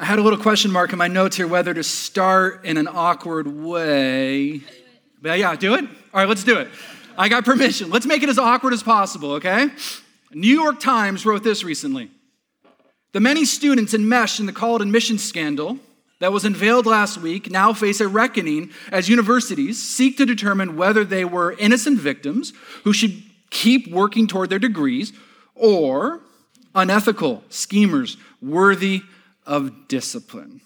I had a little question mark in my notes here whether to start in an awkward way. But yeah, do it? All right, let's do it. I got permission. Let's make it as awkward as possible, okay? New York Times wrote this recently. The many students enmeshed in the college admission scandal that was unveiled last week now face a reckoning as universities seek to determine whether they were innocent victims who should keep working toward their degrees or unethical schemers worthy of discipline.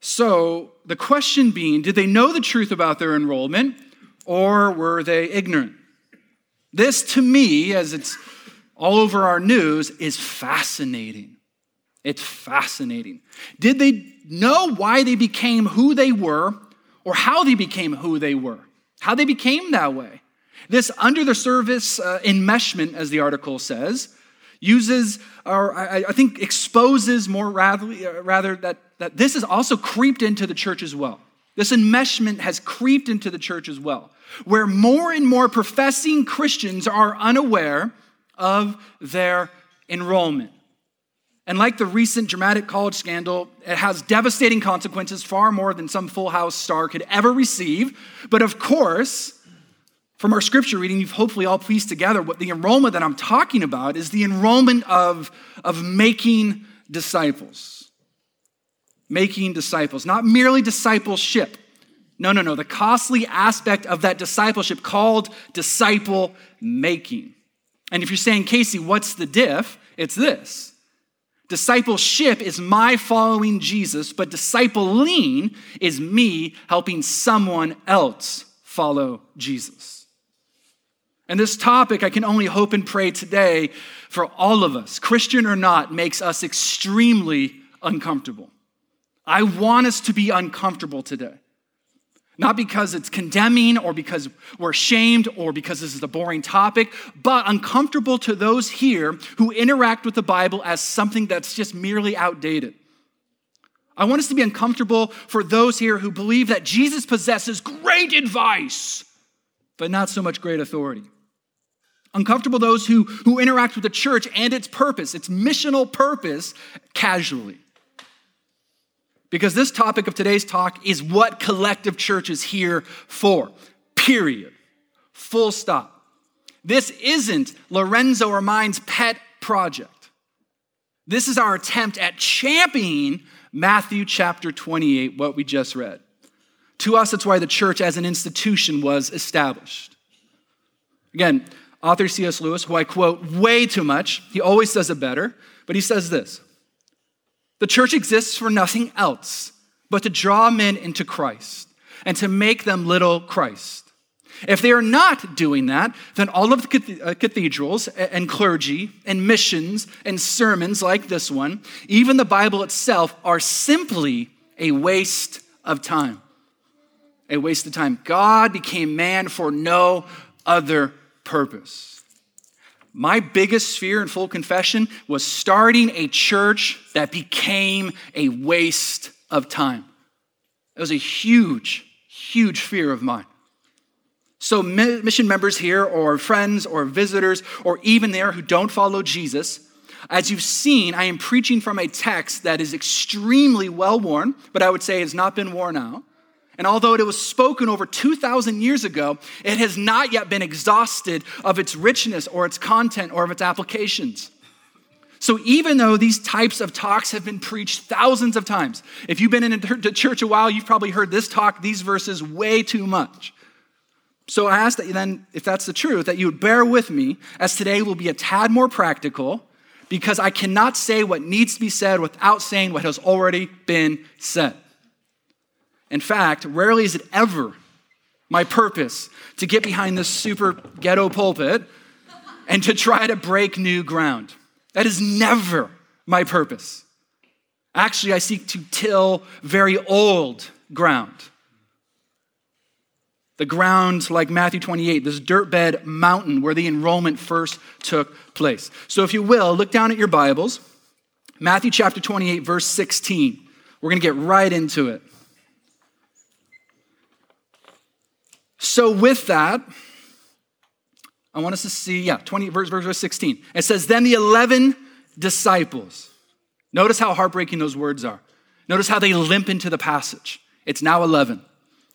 So, the question being did they know the truth about their enrollment or were they ignorant? This, to me, as it's all over our news, is fascinating. It's fascinating. Did they know why they became who they were or how they became who they were? How they became that way? This under the service uh, enmeshment, as the article says, uses, or I, I think exposes more rather, rather that, that this has also creeped into the church as well. This enmeshment has creeped into the church as well, where more and more professing Christians are unaware of their enrollment. And like the recent dramatic college scandal, it has devastating consequences, far more than some Full House star could ever receive. But of course, from our scripture reading, you've hopefully all pieced together what the enrollment that I'm talking about is the enrollment of, of making disciples. Making disciples, not merely discipleship. No, no, no. The costly aspect of that discipleship called disciple making. And if you're saying, Casey, what's the diff? It's this. Discipleship is my following Jesus, but discipling is me helping someone else follow Jesus. And this topic, I can only hope and pray today for all of us, Christian or not, makes us extremely uncomfortable. I want us to be uncomfortable today. Not because it's condemning or because we're ashamed or because this is a boring topic, but uncomfortable to those here who interact with the Bible as something that's just merely outdated. I want us to be uncomfortable for those here who believe that Jesus possesses great advice, but not so much great authority. Uncomfortable those who, who interact with the church and its purpose, its missional purpose, casually. Because this topic of today's talk is what collective church is here for, period. Full stop. This isn't Lorenzo or mine's pet project. This is our attempt at championing Matthew chapter 28, what we just read. To us, it's why the church as an institution was established. Again, Author C.S. Lewis, who I quote way too much, he always says it better, but he says this The church exists for nothing else but to draw men into Christ and to make them little Christ. If they are not doing that, then all of the uh, cathedrals and clergy and missions and sermons like this one, even the Bible itself, are simply a waste of time. A waste of time. God became man for no other purpose. My biggest fear in full confession was starting a church that became a waste of time. It was a huge, huge fear of mine. So, mission members here, or friends, or visitors, or even there who don't follow Jesus, as you've seen, I am preaching from a text that is extremely well worn, but I would say has not been worn out. And although it was spoken over 2,000 years ago, it has not yet been exhausted of its richness or its content or of its applications. So, even though these types of talks have been preached thousands of times, if you've been in the church a while, you've probably heard this talk, these verses way too much. So, I ask that you then, if that's the truth, that you would bear with me, as today will be a tad more practical, because I cannot say what needs to be said without saying what has already been said. In fact, rarely is it ever my purpose to get behind this super ghetto pulpit and to try to break new ground. That is never my purpose. Actually, I seek to till very old ground. The ground, like Matthew 28, this dirt bed mountain where the enrollment first took place. So, if you will, look down at your Bibles. Matthew chapter 28, verse 16. We're going to get right into it. So, with that, I want us to see, yeah, 20, verse, verse, verse 16. It says, Then the 11 disciples. Notice how heartbreaking those words are. Notice how they limp into the passage. It's now 11.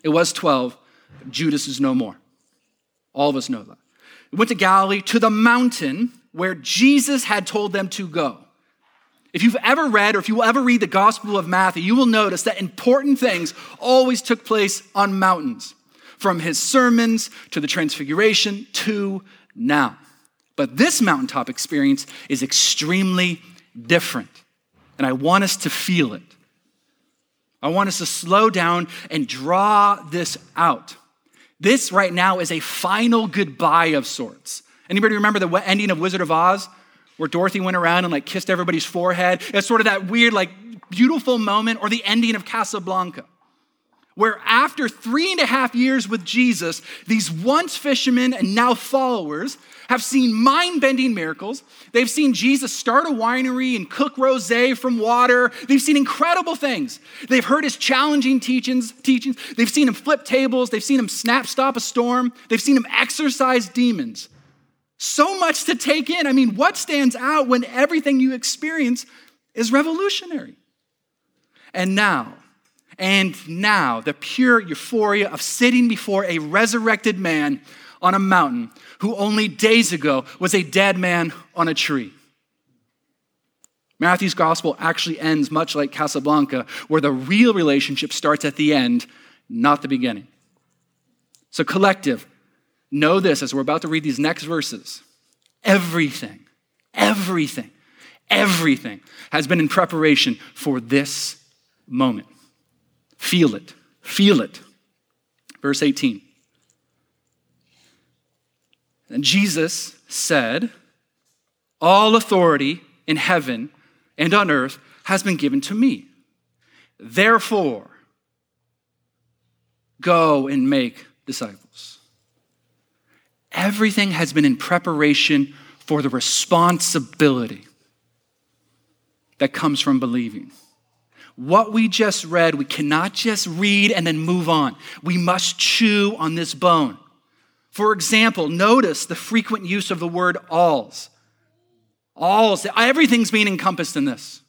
It was 12. Judas is no more. All of us know that. We went to Galilee to the mountain where Jesus had told them to go. If you've ever read or if you will ever read the Gospel of Matthew, you will notice that important things always took place on mountains, from his sermons to the transfiguration to now. But this mountaintop experience is extremely different, and I want us to feel it. I want us to slow down and draw this out. This right now is a final goodbye of sorts. Anybody remember the ending of Wizard of Oz? Where Dorothy went around and like kissed everybody's forehead. It's sort of that weird, like beautiful moment, or the ending of Casablanca where after three and a half years with Jesus, these once fishermen and now followers have seen mind bending miracles. They've seen Jesus start a winery and cook rose from water. They've seen incredible things. They've heard his challenging teachings, teachings. They've seen him flip tables. They've seen him snap stop a storm. They've seen him exorcise demons. So much to take in. I mean, what stands out when everything you experience is revolutionary? And now, and now the pure euphoria of sitting before a resurrected man on a mountain who only days ago was a dead man on a tree. Matthew's gospel actually ends much like Casablanca, where the real relationship starts at the end, not the beginning. So, collective, know this as we're about to read these next verses. Everything, everything, everything has been in preparation for this moment. Feel it. Feel it. Verse 18. And Jesus said, All authority in heaven and on earth has been given to me. Therefore, go and make disciples. Everything has been in preparation for the responsibility that comes from believing. What we just read, we cannot just read and then move on. We must chew on this bone. For example, notice the frequent use of the word alls. Alls, everything's being encompassed in this.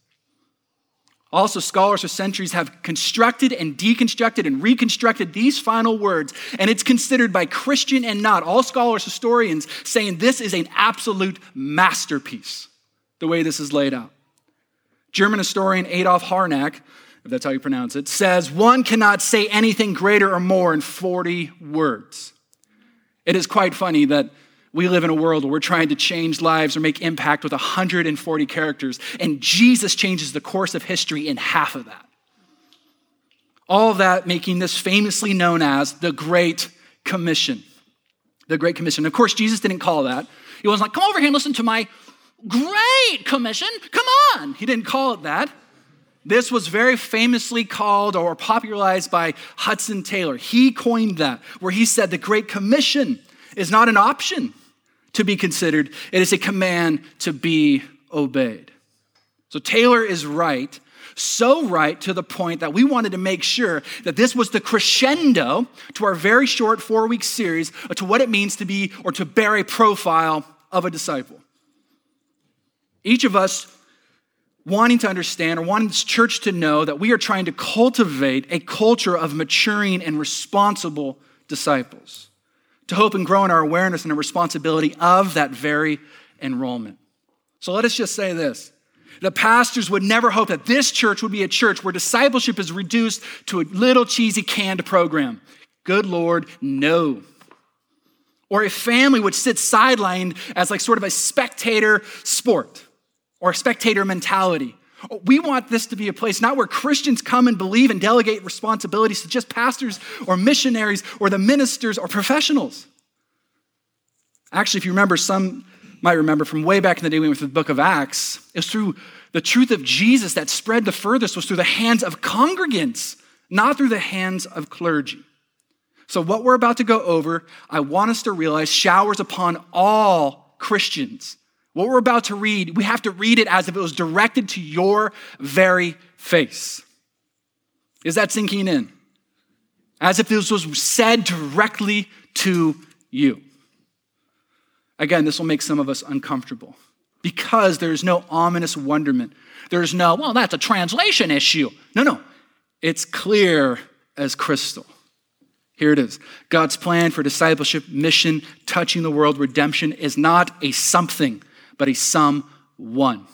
Also, scholars for centuries have constructed and deconstructed and reconstructed these final words, and it's considered by Christian and not, all scholars, historians, saying this is an absolute masterpiece, the way this is laid out. German historian Adolf Harnack, if that's how you pronounce it, says one cannot say anything greater or more in 40 words. It is quite funny that we live in a world where we're trying to change lives or make impact with 140 characters, and Jesus changes the course of history in half of that. All of that making this famously known as the Great Commission. The Great Commission. Of course, Jesus didn't call that. He wasn't like, come over here and listen to my Great Commission, come on. He didn't call it that. This was very famously called or popularized by Hudson Taylor. He coined that, where he said the Great Commission is not an option to be considered, it is a command to be obeyed. So Taylor is right, so right to the point that we wanted to make sure that this was the crescendo to our very short four week series to what it means to be or to bear a profile of a disciple. Each of us wanting to understand or wanting this church to know that we are trying to cultivate a culture of maturing and responsible disciples to hope and grow in our awareness and our responsibility of that very enrollment. So let us just say this. The pastors would never hope that this church would be a church where discipleship is reduced to a little cheesy canned program. Good Lord, no. Or a family would sit sidelined as like sort of a spectator sport or spectator mentality. We want this to be a place not where Christians come and believe and delegate responsibilities to just pastors or missionaries or the ministers or professionals. Actually, if you remember, some might remember from way back in the day we went through the book of Acts, it was through the truth of Jesus that spread the furthest was through the hands of congregants, not through the hands of clergy. So, what we're about to go over, I want us to realize showers upon all Christians what we're about to read, we have to read it as if it was directed to your very face. Is that sinking in? As if this was said directly to you. Again, this will make some of us uncomfortable because there's no ominous wonderment. There's no, well, that's a translation issue. No, no. It's clear as crystal. Here it is God's plan for discipleship, mission, touching the world, redemption is not a something, but a someone.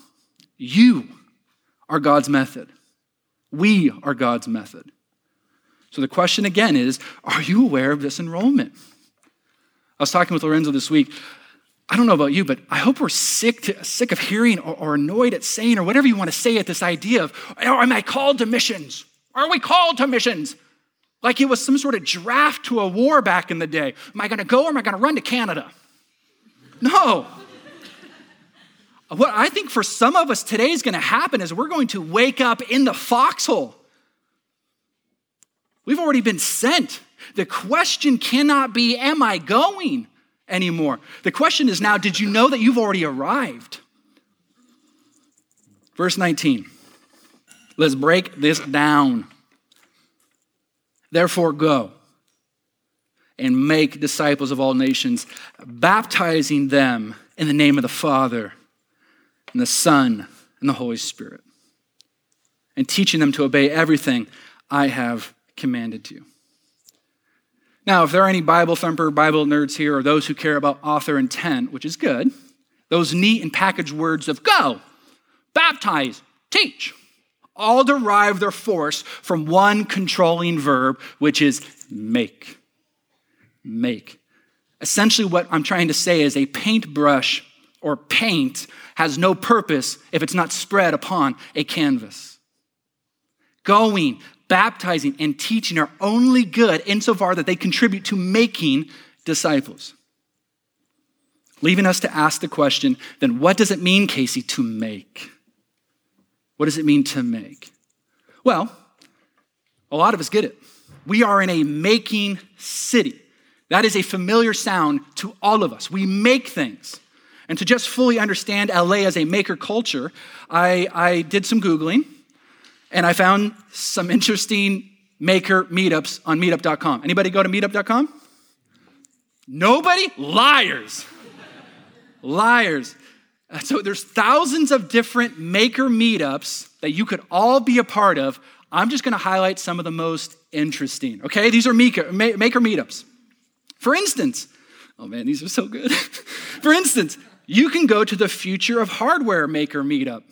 You are God's method. We are God's method. So the question again is Are you aware of this enrollment? I was talking with Lorenzo this week. I don't know about you, but I hope we're sick, to, sick of hearing or, or annoyed at saying or whatever you want to say at this idea of, oh, am I called to missions? Are we called to missions? Like it was some sort of draft to a war back in the day. Am I going to go or am I going to run to Canada? No. What I think for some of us today is going to happen is we're going to wake up in the foxhole. We've already been sent. The question cannot be, Am I going? anymore. The question is now, did you know that you've already arrived? Verse 19. Let's break this down. Therefore, go and make disciples of all nations, baptizing them in the name of the Father and the Son and the Holy Spirit, and teaching them to obey everything I have commanded you. Now, if there are any Bible thumper, Bible nerds here, or those who care about author intent, which is good, those neat and packaged words of go, baptize, teach, all derive their force from one controlling verb, which is make. Make. Essentially, what I'm trying to say is a paintbrush or paint has no purpose if it's not spread upon a canvas. Going, baptizing, and teaching are only good insofar that they contribute to making disciples. Leaving us to ask the question then, what does it mean, Casey, to make? What does it mean to make? Well, a lot of us get it. We are in a making city. That is a familiar sound to all of us. We make things. And to just fully understand LA as a maker culture, I, I did some Googling and I found some interesting maker meetups on meetup.com. Anybody go to meetup.com? Nobody? Liars. Liars. Uh, so there's thousands of different maker meetups that you could all be a part of. I'm just going to highlight some of the most interesting. Okay, these are maker, maker meetups. For instance, oh man, these are so good. For instance, you can go to the Future of Hardware Maker meetup.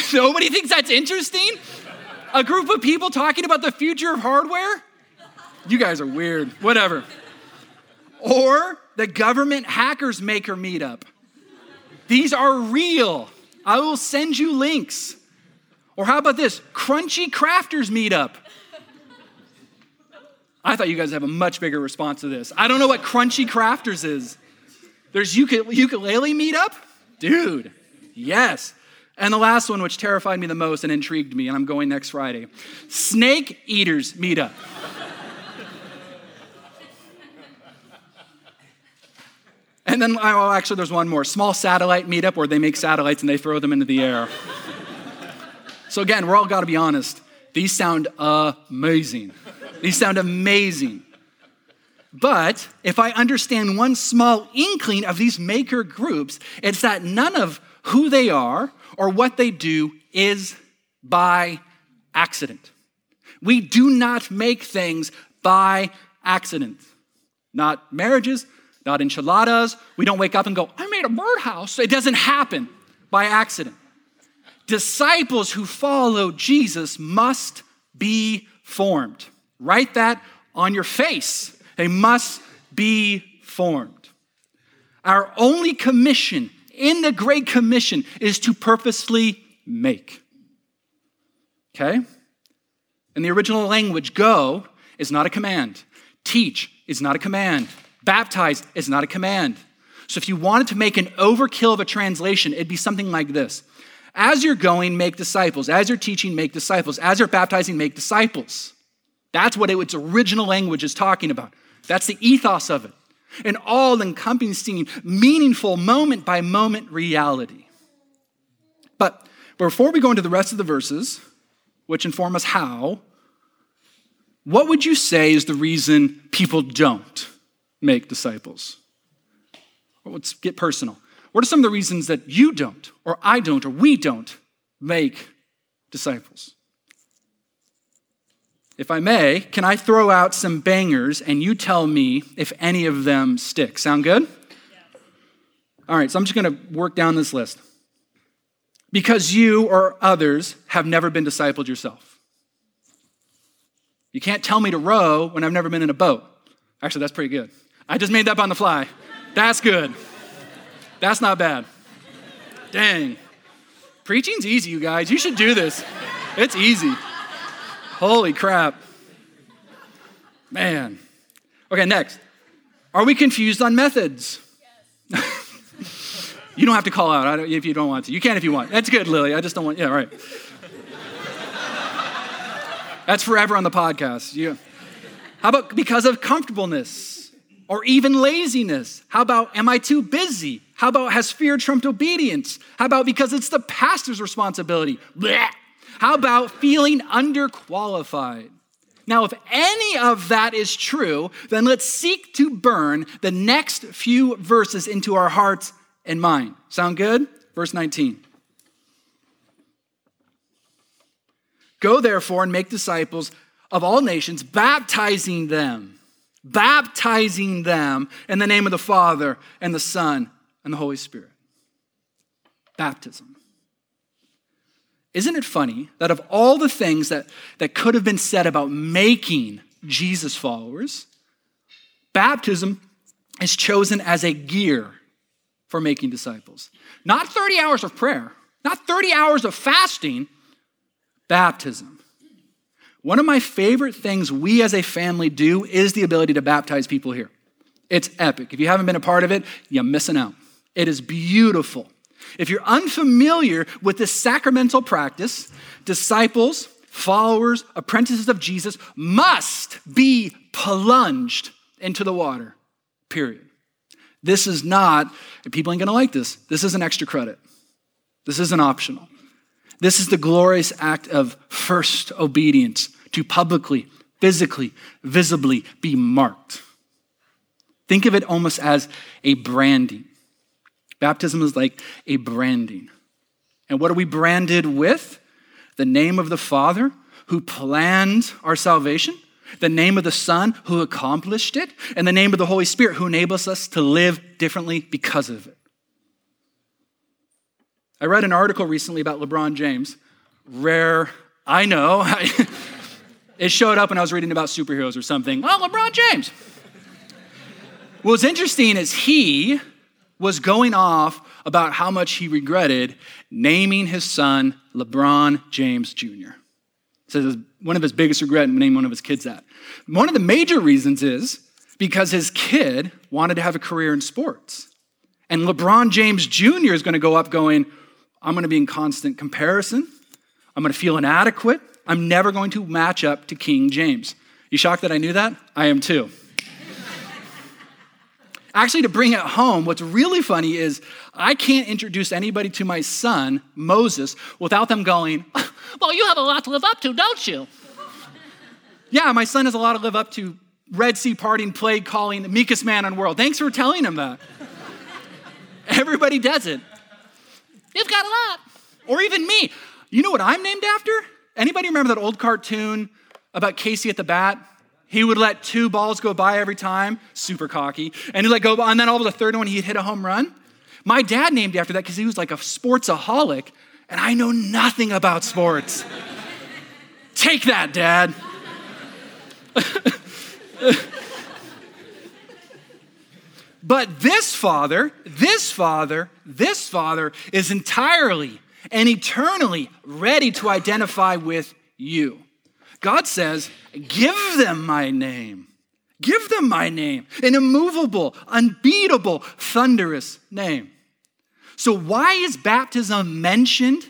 Nobody thinks that's interesting? A group of people talking about the future of hardware? You guys are weird. Whatever. Or the government hackers maker meetup. These are real. I will send you links. Or how about this? Crunchy crafters meetup. I thought you guys have a much bigger response to this. I don't know what crunchy crafters is. There's ukulele meetup? Dude, yes. And the last one, which terrified me the most and intrigued me, and I'm going next Friday Snake Eaters Meetup. and then, oh, actually, there's one more small satellite meetup where they make satellites and they throw them into the air. so, again, we're all got to be honest. These sound amazing. These sound amazing. But if I understand one small inkling of these maker groups, it's that none of who they are or what they do is by accident. We do not make things by accident. Not marriages, not enchiladas. We don't wake up and go, I made a birdhouse. It doesn't happen by accident. Disciples who follow Jesus must be formed. Write that on your face. They must be formed. Our only commission in the Great Commission is to purposely make. Okay? In the original language, go is not a command. Teach is not a command. Baptize is not a command. So if you wanted to make an overkill of a translation, it'd be something like this As you're going, make disciples. As you're teaching, make disciples. As you're baptizing, make disciples. That's what its original language is talking about. That's the ethos of it an all encompassing, meaningful, moment by moment reality. But before we go into the rest of the verses, which inform us how, what would you say is the reason people don't make disciples? let's get personal. What are some of the reasons that you don't, or I don't, or we don't make disciples? If I may, can I throw out some bangers and you tell me if any of them stick? Sound good? All right, so I'm just going to work down this list. Because you or others have never been discipled yourself. You can't tell me to row when I've never been in a boat. Actually, that's pretty good. I just made that up on the fly. That's good. That's not bad. Dang. Preaching's easy, you guys. You should do this. It's easy. Holy crap. Man. Okay, next. Are we confused on methods? Yes. you don't have to call out if you don't want to. You can if you want. That's good, Lily. I just don't want, yeah, right. That's forever on the podcast. You, how about because of comfortableness or even laziness? How about am I too busy? How about has fear trumped obedience? How about because it's the pastor's responsibility? How about feeling underqualified? Now, if any of that is true, then let's seek to burn the next few verses into our hearts and mind. Sound good? Verse 19. Go therefore and make disciples of all nations, baptizing them, baptizing them in the name of the Father and the Son and the Holy Spirit. Baptism. Isn't it funny that of all the things that, that could have been said about making Jesus followers, baptism is chosen as a gear for making disciples? Not 30 hours of prayer, not 30 hours of fasting, baptism. One of my favorite things we as a family do is the ability to baptize people here. It's epic. If you haven't been a part of it, you're missing out. It is beautiful. If you're unfamiliar with this sacramental practice, disciples, followers, apprentices of Jesus must be plunged into the water, period. This is not, people ain't gonna like this, this is an extra credit. This isn't optional. This is the glorious act of first obedience to publicly, physically, visibly be marked. Think of it almost as a branding. Baptism is like a branding. And what are we branded with? The name of the Father who planned our salvation, the name of the Son who accomplished it, and the name of the Holy Spirit who enables us to live differently because of it. I read an article recently about LeBron James. Rare, I know. it showed up when I was reading about superheroes or something. Well, LeBron James. What's interesting is he was going off about how much he regretted naming his son LeBron James Jr. So one of his biggest regrets naming one of his kids that. One of the major reasons is because his kid wanted to have a career in sports. And LeBron James Jr. is going to go up going, I'm going to be in constant comparison. I'm going to feel inadequate. I'm never going to match up to King James. You shocked that I knew that? I am too. Actually, to bring it home, what's really funny is I can't introduce anybody to my son, Moses, without them going, Well, you have a lot to live up to, don't you? yeah, my son has a lot to live up to. Red Sea parting, plague calling, the meekest man in the world. Thanks for telling him that. Everybody does it. You've got a lot. Or even me. You know what I'm named after? Anybody remember that old cartoon about Casey at the bat? He would let two balls go by every time, super cocky, and he'd let go, and then all of the third one he'd hit a home run. My dad named after that because he was like a sportsaholic, and I know nothing about sports. Take that, Dad. but this father, this father, this father is entirely and eternally ready to identify with you. God says, Give them my name. Give them my name, an immovable, unbeatable, thunderous name. So, why is baptism mentioned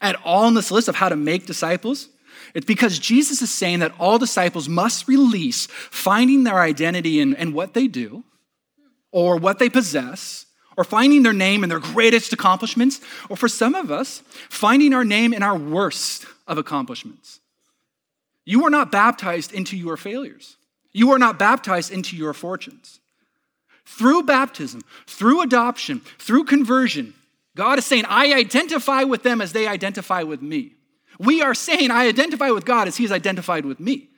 at all in this list of how to make disciples? It's because Jesus is saying that all disciples must release finding their identity in, in what they do or what they possess or finding their name in their greatest accomplishments, or for some of us, finding our name in our worst of accomplishments. You are not baptized into your failures. You are not baptized into your fortunes. through baptism, through adoption, through conversion, God is saying, I identify with them as they identify with me. We are saying, I identify with God as He is identified with me.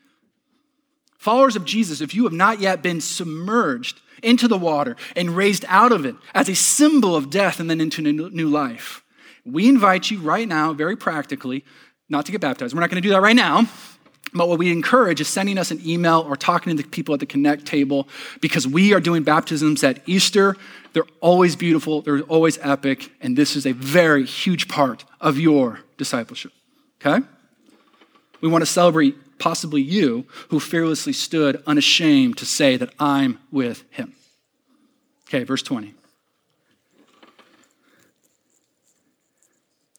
Followers of Jesus, if you have not yet been submerged into the water and raised out of it as a symbol of death and then into new life, we invite you right now, very practically, not to get baptized. We're not going to do that right now. But what we encourage is sending us an email or talking to the people at the Connect table because we are doing baptisms at Easter. They're always beautiful, they're always epic, and this is a very huge part of your discipleship. Okay? We want to celebrate possibly you who fearlessly stood unashamed to say that I'm with him. Okay, verse 20.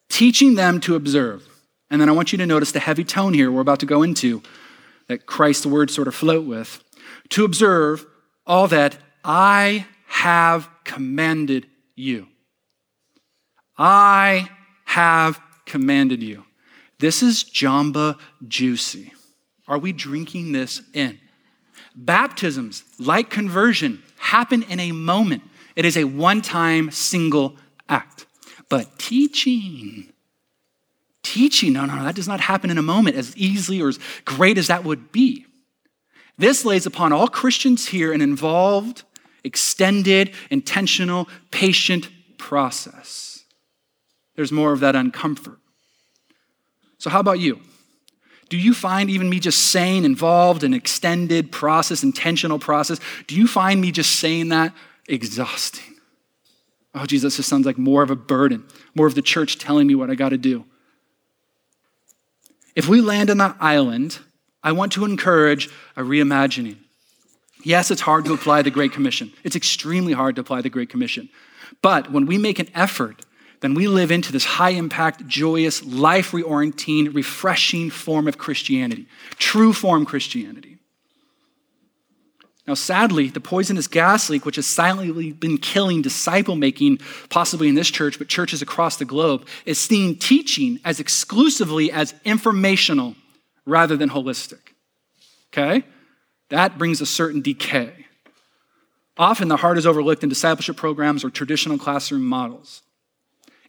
Teaching them to observe and then I want you to notice the heavy tone here we're about to go into that Christ's words sort of float with. To observe all that I have commanded you. I have commanded you. This is Jamba Juicy. Are we drinking this in? Baptisms, like conversion, happen in a moment. It is a one time single act. But teaching, teaching. No, no, no, that does not happen in a moment as easily or as great as that would be. This lays upon all Christians here an involved, extended, intentional, patient process. There's more of that uncomfort. So, how about you? Do you find even me just saying involved, an extended process, intentional process, do you find me just saying that exhausting? Oh, Jesus, this sounds like more of a burden, more of the church telling me what I got to do. If we land on that island, I want to encourage a reimagining. Yes, it's hard to apply the Great Commission. It's extremely hard to apply the Great Commission. But when we make an effort, then we live into this high impact, joyous, life reorienting, refreshing form of Christianity, true form Christianity. Now, sadly, the poisonous gas leak, which has silently been killing disciple making, possibly in this church, but churches across the globe, is seeing teaching as exclusively as informational rather than holistic. Okay? That brings a certain decay. Often the heart is overlooked in discipleship programs or traditional classroom models.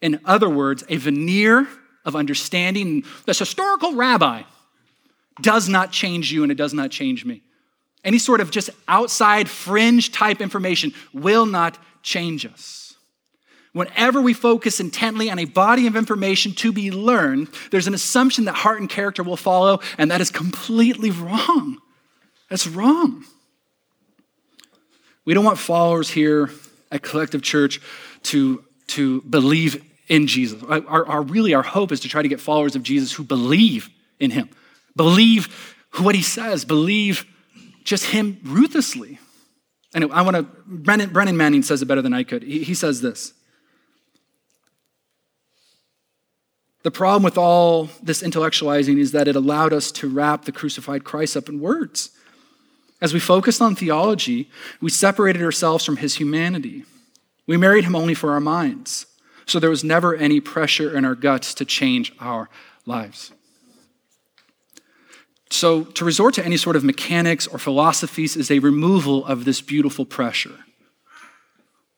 In other words, a veneer of understanding this historical rabbi does not change you and it does not change me. Any sort of just outside fringe type information will not change us. Whenever we focus intently on a body of information to be learned, there's an assumption that heart and character will follow, and that is completely wrong. That's wrong. We don't want followers here at Collective Church to, to believe in Jesus. Our, our, really, our hope is to try to get followers of Jesus who believe in him, believe what he says, believe just him ruthlessly. And I want to, Brennan, Brennan Manning says it better than I could. He, he says this The problem with all this intellectualizing is that it allowed us to wrap the crucified Christ up in words. As we focused on theology, we separated ourselves from his humanity. We married him only for our minds. So there was never any pressure in our guts to change our lives. So, to resort to any sort of mechanics or philosophies is a removal of this beautiful pressure.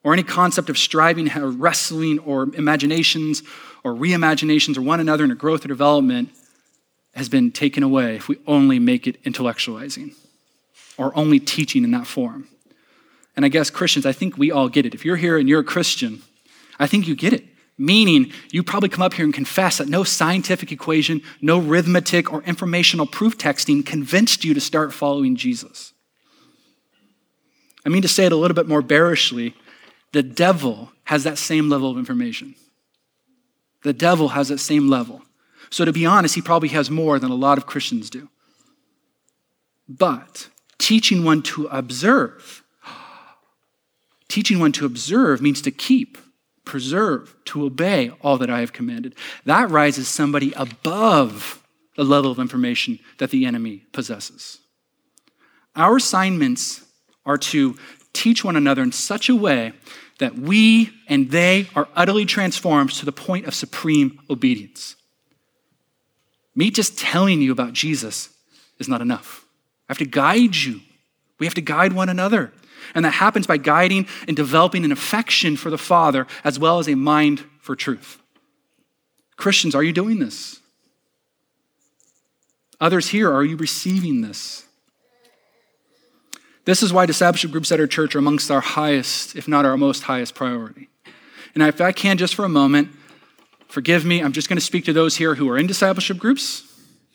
Or any concept of striving, or wrestling, or imaginations, or reimaginations, or one another in a growth or development has been taken away if we only make it intellectualizing or only teaching in that form. And I guess Christians, I think we all get it. If you're here and you're a Christian, I think you get it. Meaning, you probably come up here and confess that no scientific equation, no arithmetic or informational proof texting convinced you to start following Jesus. I mean to say it a little bit more bearishly the devil has that same level of information. The devil has that same level. So, to be honest, he probably has more than a lot of Christians do. But teaching one to observe, teaching one to observe means to keep preserve, to obey all that I have commanded. That rises somebody above the level of information that the enemy possesses. Our assignments are to teach one another in such a way that we and they are utterly transformed to the point of supreme obedience. Me just telling you about Jesus is not enough. I have to guide you. We have to guide one another. And that happens by guiding and developing an affection for the Father as well as a mind for truth. Christians, are you doing this? Others here, are you receiving this? This is why discipleship groups at our church are amongst our highest, if not our most highest priority. And if I can, just for a moment, forgive me, I'm just going to speak to those here who are in discipleship groups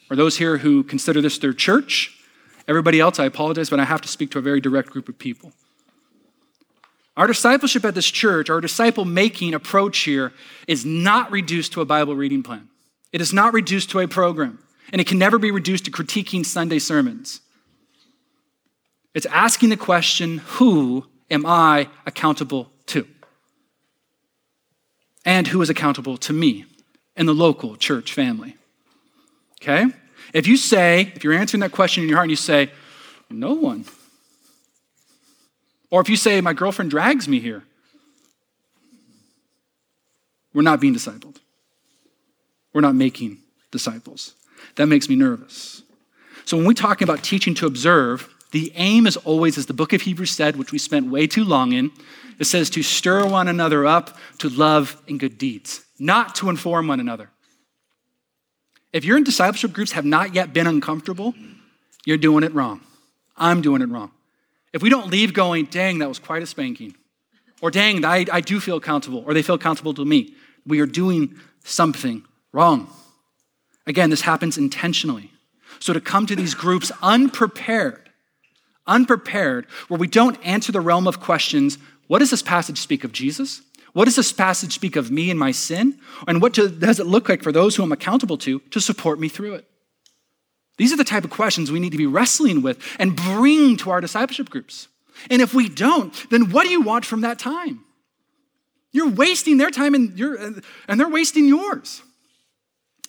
or those here who consider this their church. Everybody else, I apologize, but I have to speak to a very direct group of people. Our discipleship at this church, our disciple making approach here, is not reduced to a Bible reading plan. It is not reduced to a program, and it can never be reduced to critiquing Sunday sermons. It's asking the question who am I accountable to? And who is accountable to me in the local church family? Okay? If you say, if you're answering that question in your heart and you say, no one, or if you say, my girlfriend drags me here, we're not being discipled. We're not making disciples. That makes me nervous. So when we talk about teaching to observe, the aim is always, as the book of Hebrews said, which we spent way too long in, it says to stir one another up to love and good deeds, not to inform one another. If you're in discipleship groups have not yet been uncomfortable, you're doing it wrong. I'm doing it wrong. If we don't leave going, dang, that was quite a spanking, or dang, I, I do feel accountable, or they feel accountable to me, we are doing something wrong. Again, this happens intentionally. So to come to these groups unprepared, unprepared, where we don't answer the realm of questions what does this passage speak of Jesus? What does this passage speak of me and my sin? And what does it look like for those who I'm accountable to to support me through it? These are the type of questions we need to be wrestling with and bring to our discipleship groups. And if we don't, then what do you want from that time? You're wasting their time and, you're, and they're wasting yours.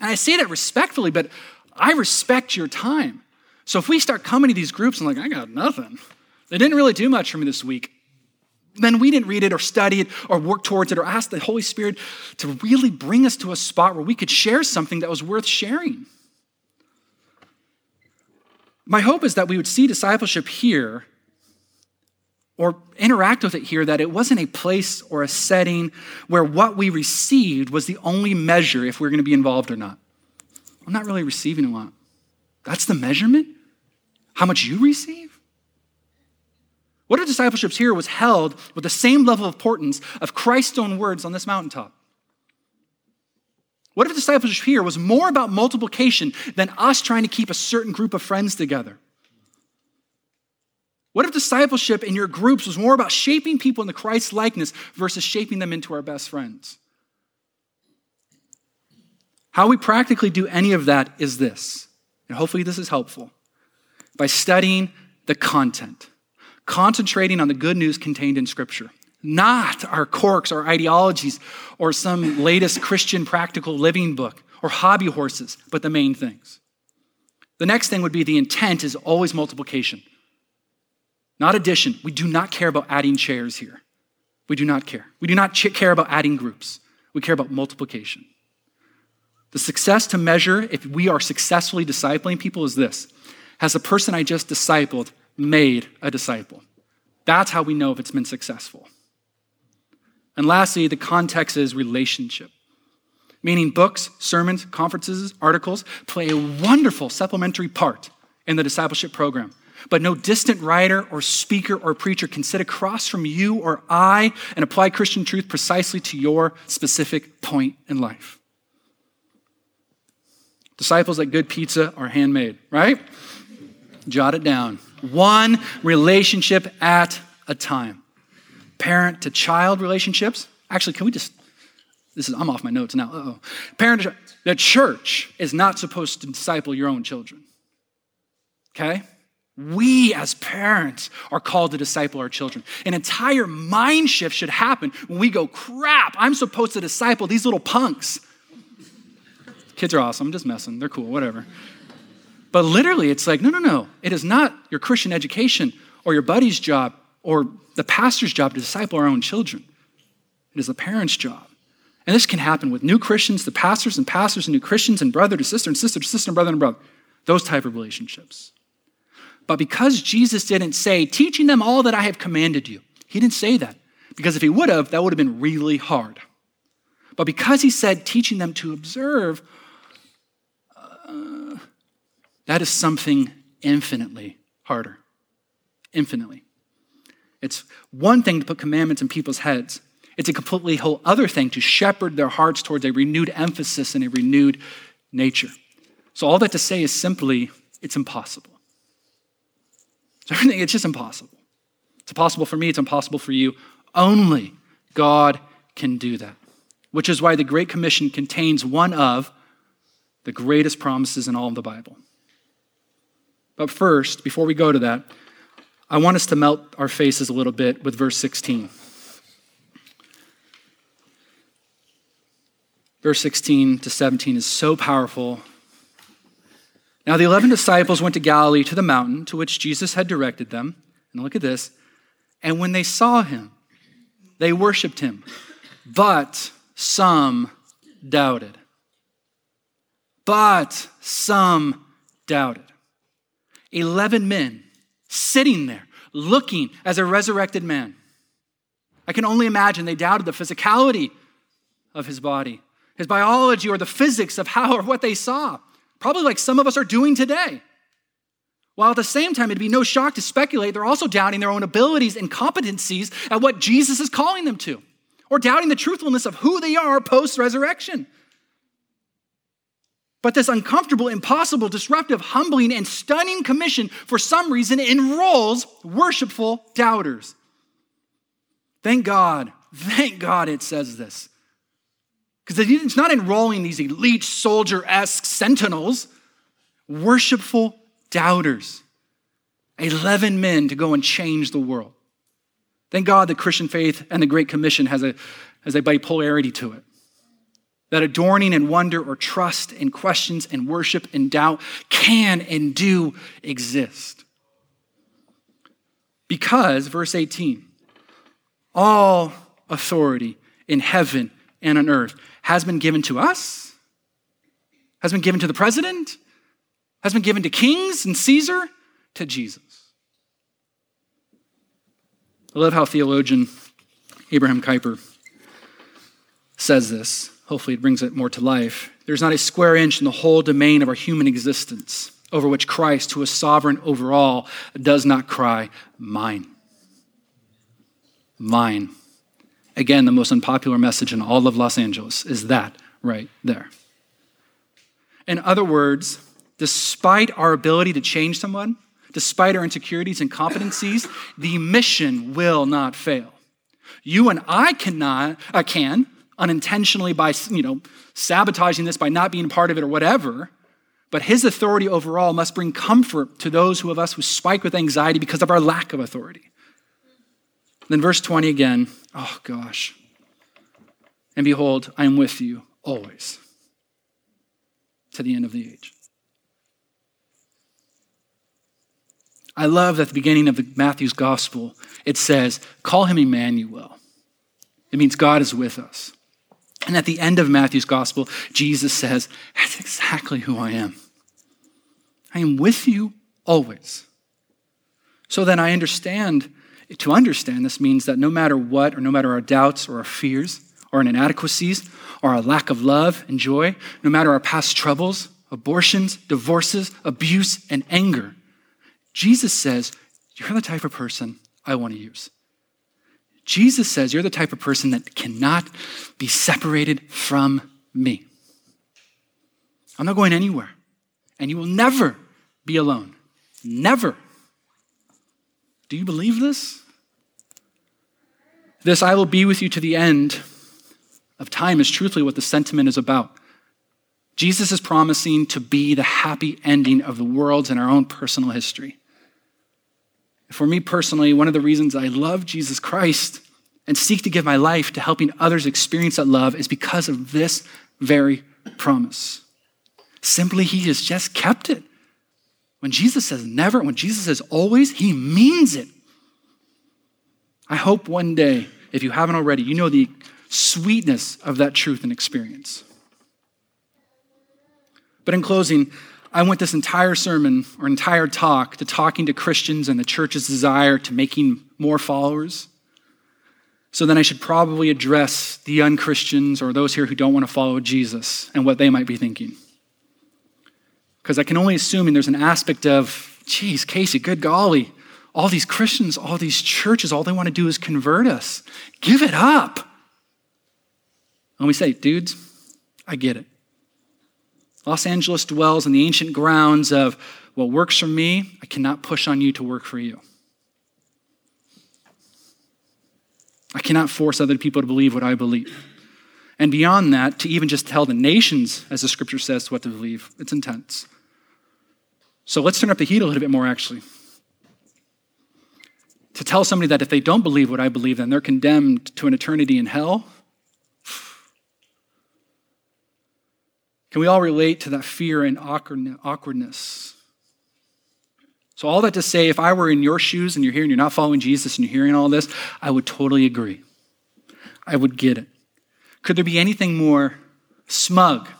And I say that respectfully, but I respect your time. So if we start coming to these groups and like, I got nothing, they didn't really do much for me this week, then we didn't read it or study it or work towards it or ask the Holy Spirit to really bring us to a spot where we could share something that was worth sharing. My hope is that we would see discipleship here or interact with it here, that it wasn't a place or a setting where what we received was the only measure if we we're going to be involved or not. I'm not really receiving a lot. That's the measurement? How much you receive? What if discipleships here was held with the same level of importance of Christ's own words on this mountaintop? What if discipleship here was more about multiplication than us trying to keep a certain group of friends together? What if discipleship in your groups was more about shaping people into Christ's likeness versus shaping them into our best friends? How we practically do any of that is this, and hopefully this is helpful by studying the content, concentrating on the good news contained in Scripture not our corks or ideologies or some latest Christian practical living book or hobby horses, but the main things. The next thing would be the intent is always multiplication, not addition. We do not care about adding chairs here. We do not care. We do not care about adding groups. We care about multiplication. The success to measure if we are successfully discipling people is this Has the person I just discipled made a disciple? That's how we know if it's been successful. And lastly, the context is relationship, meaning books, sermons, conferences, articles play a wonderful supplementary part in the discipleship program. But no distant writer or speaker or preacher can sit across from you or I and apply Christian truth precisely to your specific point in life. Disciples like good pizza are handmade, right? Jot it down. One relationship at a time parent to child relationships. Actually, can we just, this is, I'm off my notes now. oh. Parent to the church is not supposed to disciple your own children. Okay? We as parents are called to disciple our children. An entire mind shift should happen when we go, crap, I'm supposed to disciple these little punks. Kids are awesome, I'm just messing. They're cool, whatever. But literally, it's like, no, no, no. It is not your Christian education or your buddy's job or the pastor's job to disciple our own children. It is the parent's job. And this can happen with new Christians, the pastors and pastors and new Christians, and brother to sister and sister to sister and brother and brother. Those type of relationships. But because Jesus didn't say, teaching them all that I have commanded you, he didn't say that. Because if he would have, that would have been really hard. But because he said, teaching them to observe, uh, that is something infinitely harder. Infinitely. It's one thing to put commandments in people's heads, it's a completely whole other thing to shepherd their hearts towards a renewed emphasis and a renewed nature. So, all that to say is simply, it's impossible. So, everything, it's just impossible. It's impossible for me, it's impossible for you. Only God can do that, which is why the Great Commission contains one of the greatest promises in all of the Bible. But first, before we go to that, I want us to melt our faces a little bit with verse 16. Verse 16 to 17 is so powerful. Now, the 11 disciples went to Galilee to the mountain to which Jesus had directed them. And look at this. And when they saw him, they worshiped him, but some doubted. But some doubted. 11 men sitting there looking as a resurrected man. I can only imagine they doubted the physicality of his body, his biology, or the physics of how or what they saw. Probably like some of us are doing today. While at the same time, it'd be no shock to speculate they're also doubting their own abilities and competencies at what Jesus is calling them to, or doubting the truthfulness of who they are post resurrection. But this uncomfortable, impossible, disruptive, humbling, and stunning commission, for some reason, enrolls worshipful doubters. Thank God, thank God it says this. Because it's not enrolling these elite soldier esque sentinels, worshipful doubters. 11 men to go and change the world. Thank God the Christian faith and the Great Commission has a, has a bipolarity to it that adorning and wonder or trust and questions and worship and doubt can and do exist. Because, verse 18, all authority in heaven and on earth has been given to us, has been given to the president, has been given to kings and Caesar, to Jesus. I love how theologian Abraham Kuyper says this. Hopefully, it brings it more to life. There's not a square inch in the whole domain of our human existence over which Christ, who is sovereign over all, does not cry, Mine. Mine. Again, the most unpopular message in all of Los Angeles is that right there. In other words, despite our ability to change someone, despite our insecurities and competencies, the mission will not fail. You and I cannot, uh, can, unintentionally by, you know, sabotaging this by not being part of it or whatever. But his authority overall must bring comfort to those of us who spike with anxiety because of our lack of authority. Then verse 20 again, oh gosh. And behold, I am with you always to the end of the age. I love that at the beginning of the Matthew's gospel, it says, call him Emmanuel. It means God is with us. And at the end of Matthew's gospel, Jesus says, That's exactly who I am. I am with you always. So then I understand, to understand this means that no matter what, or no matter our doubts or our fears, or our inadequacies, or our lack of love and joy, no matter our past troubles, abortions, divorces, abuse, and anger, Jesus says, You're the type of person I want to use. Jesus says you're the type of person that cannot be separated from me. I'm not going anywhere. And you will never be alone. Never. Do you believe this? This I will be with you to the end of time is truthfully what the sentiment is about. Jesus is promising to be the happy ending of the world's and our own personal history. For me personally, one of the reasons I love Jesus Christ and seek to give my life to helping others experience that love is because of this very promise. Simply, He has just kept it. When Jesus says never, when Jesus says always, He means it. I hope one day, if you haven't already, you know the sweetness of that truth and experience. But in closing, I went this entire sermon or entire talk to talking to Christians and the church's desire to making more followers. So then I should probably address the unchristians or those here who don't want to follow Jesus and what they might be thinking. Because I can only assume there's an aspect of, geez, Casey, good golly, all these Christians, all these churches, all they want to do is convert us. Give it up. And we say, dudes, I get it. Los Angeles dwells in the ancient grounds of what works for me, I cannot push on you to work for you. I cannot force other people to believe what I believe. And beyond that, to even just tell the nations, as the scripture says, what to believe, it's intense. So let's turn up the heat a little bit more, actually. To tell somebody that if they don't believe what I believe, then they're condemned to an eternity in hell. Can we all relate to that fear and awkwardness? So, all that to say, if I were in your shoes and you're here and you're not following Jesus and you're hearing all this, I would totally agree. I would get it. Could there be anything more smug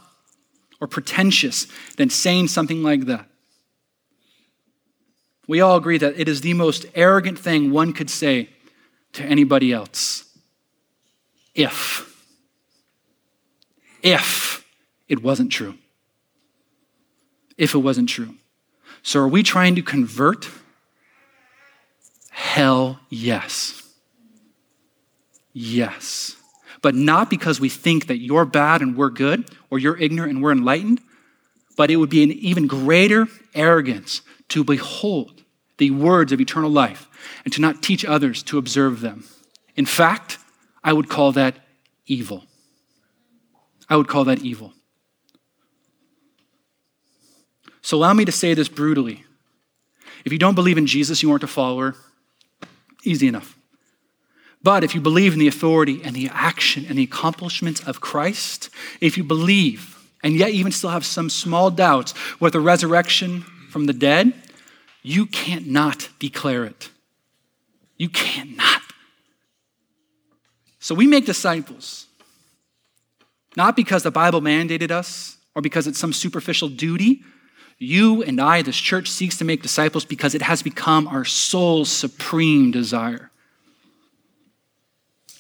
or pretentious than saying something like that? We all agree that it is the most arrogant thing one could say to anybody else. If. If it wasn't true. If it wasn't true. So, are we trying to convert? Hell yes. Yes. But not because we think that you're bad and we're good, or you're ignorant and we're enlightened, but it would be an even greater arrogance to behold the words of eternal life and to not teach others to observe them. In fact, I would call that evil. I would call that evil. So allow me to say this brutally. If you don't believe in Jesus, you aren't a follower. Easy enough. But if you believe in the authority and the action and the accomplishments of Christ, if you believe and yet even still have some small doubts with the resurrection from the dead, you can't not declare it. You can't not. So we make disciples, not because the Bible mandated us or because it's some superficial duty, you and I, this church, seeks to make disciples because it has become our soul's supreme desire,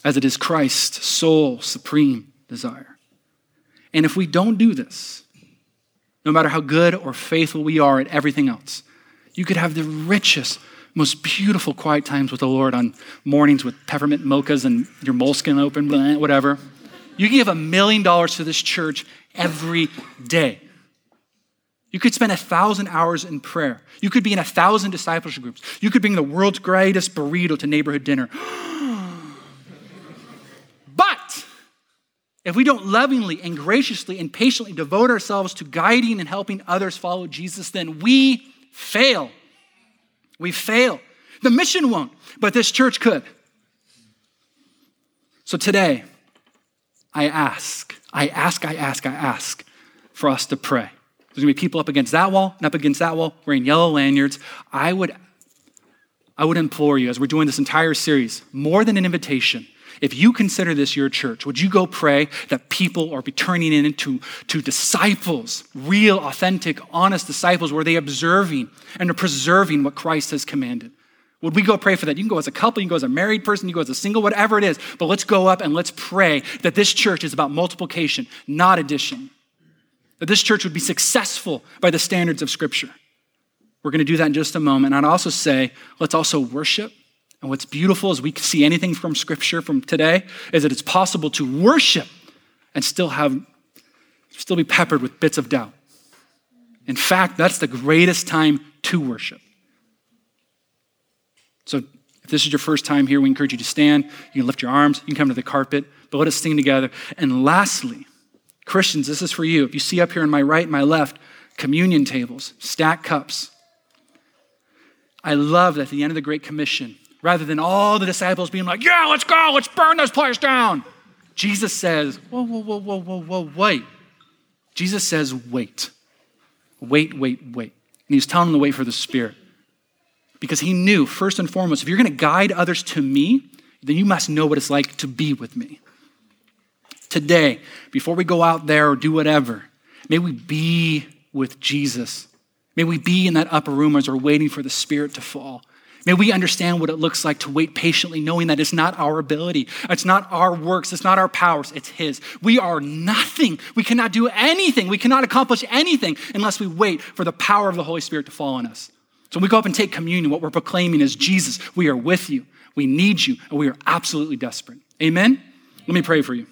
as it is Christ's sole supreme desire. And if we don't do this, no matter how good or faithful we are at everything else, you could have the richest, most beautiful quiet times with the Lord on mornings with peppermint mochas and your moleskin open, whatever. You can give a million dollars to this church every day. You could spend a thousand hours in prayer. You could be in a thousand discipleship groups. You could bring the world's greatest burrito to neighborhood dinner. but if we don't lovingly and graciously and patiently devote ourselves to guiding and helping others follow Jesus, then we fail. We fail. The mission won't, but this church could. So today, I ask, I ask, I ask, I ask for us to pray. There's gonna be people up against that wall and up against that wall wearing yellow lanyards. I would, I would implore you, as we're doing this entire series, more than an invitation, if you consider this your church, would you go pray that people are be turning into to disciples, real, authentic, honest disciples, where they observing and are preserving what Christ has commanded? Would we go pray for that? You can go as a couple, you can go as a married person, you can go as a single, whatever it is, but let's go up and let's pray that this church is about multiplication, not addition that this church would be successful by the standards of Scripture. We're going to do that in just a moment. And I'd also say, let's also worship. And what's beautiful is we can see anything from Scripture from today is that it's possible to worship and still have, still be peppered with bits of doubt. In fact, that's the greatest time to worship. So if this is your first time here, we encourage you to stand. You can lift your arms, you can come to the carpet, but let us sing together. And lastly, Christians, this is for you. If you see up here on my right and my left, communion tables, stacked cups. I love that at the end of the Great Commission, rather than all the disciples being like, yeah, let's go, let's burn this place down, Jesus says, whoa, whoa, whoa, whoa, whoa, whoa, wait. Jesus says, wait. Wait, wait, wait. And he's telling them to wait for the Spirit. Because he knew, first and foremost, if you're going to guide others to me, then you must know what it's like to be with me today, before we go out there or do whatever, may we be with Jesus. May we be in that upper room as we're waiting for the Spirit to fall. May we understand what it looks like to wait patiently, knowing that it's not our ability, it's not our works, it's not our powers, it's His. We are nothing. We cannot do anything. We cannot accomplish anything unless we wait for the power of the Holy Spirit to fall on us. So when we go up and take communion, what we're proclaiming is Jesus, we are with you, we need you, and we are absolutely desperate. Amen? Let me pray for you.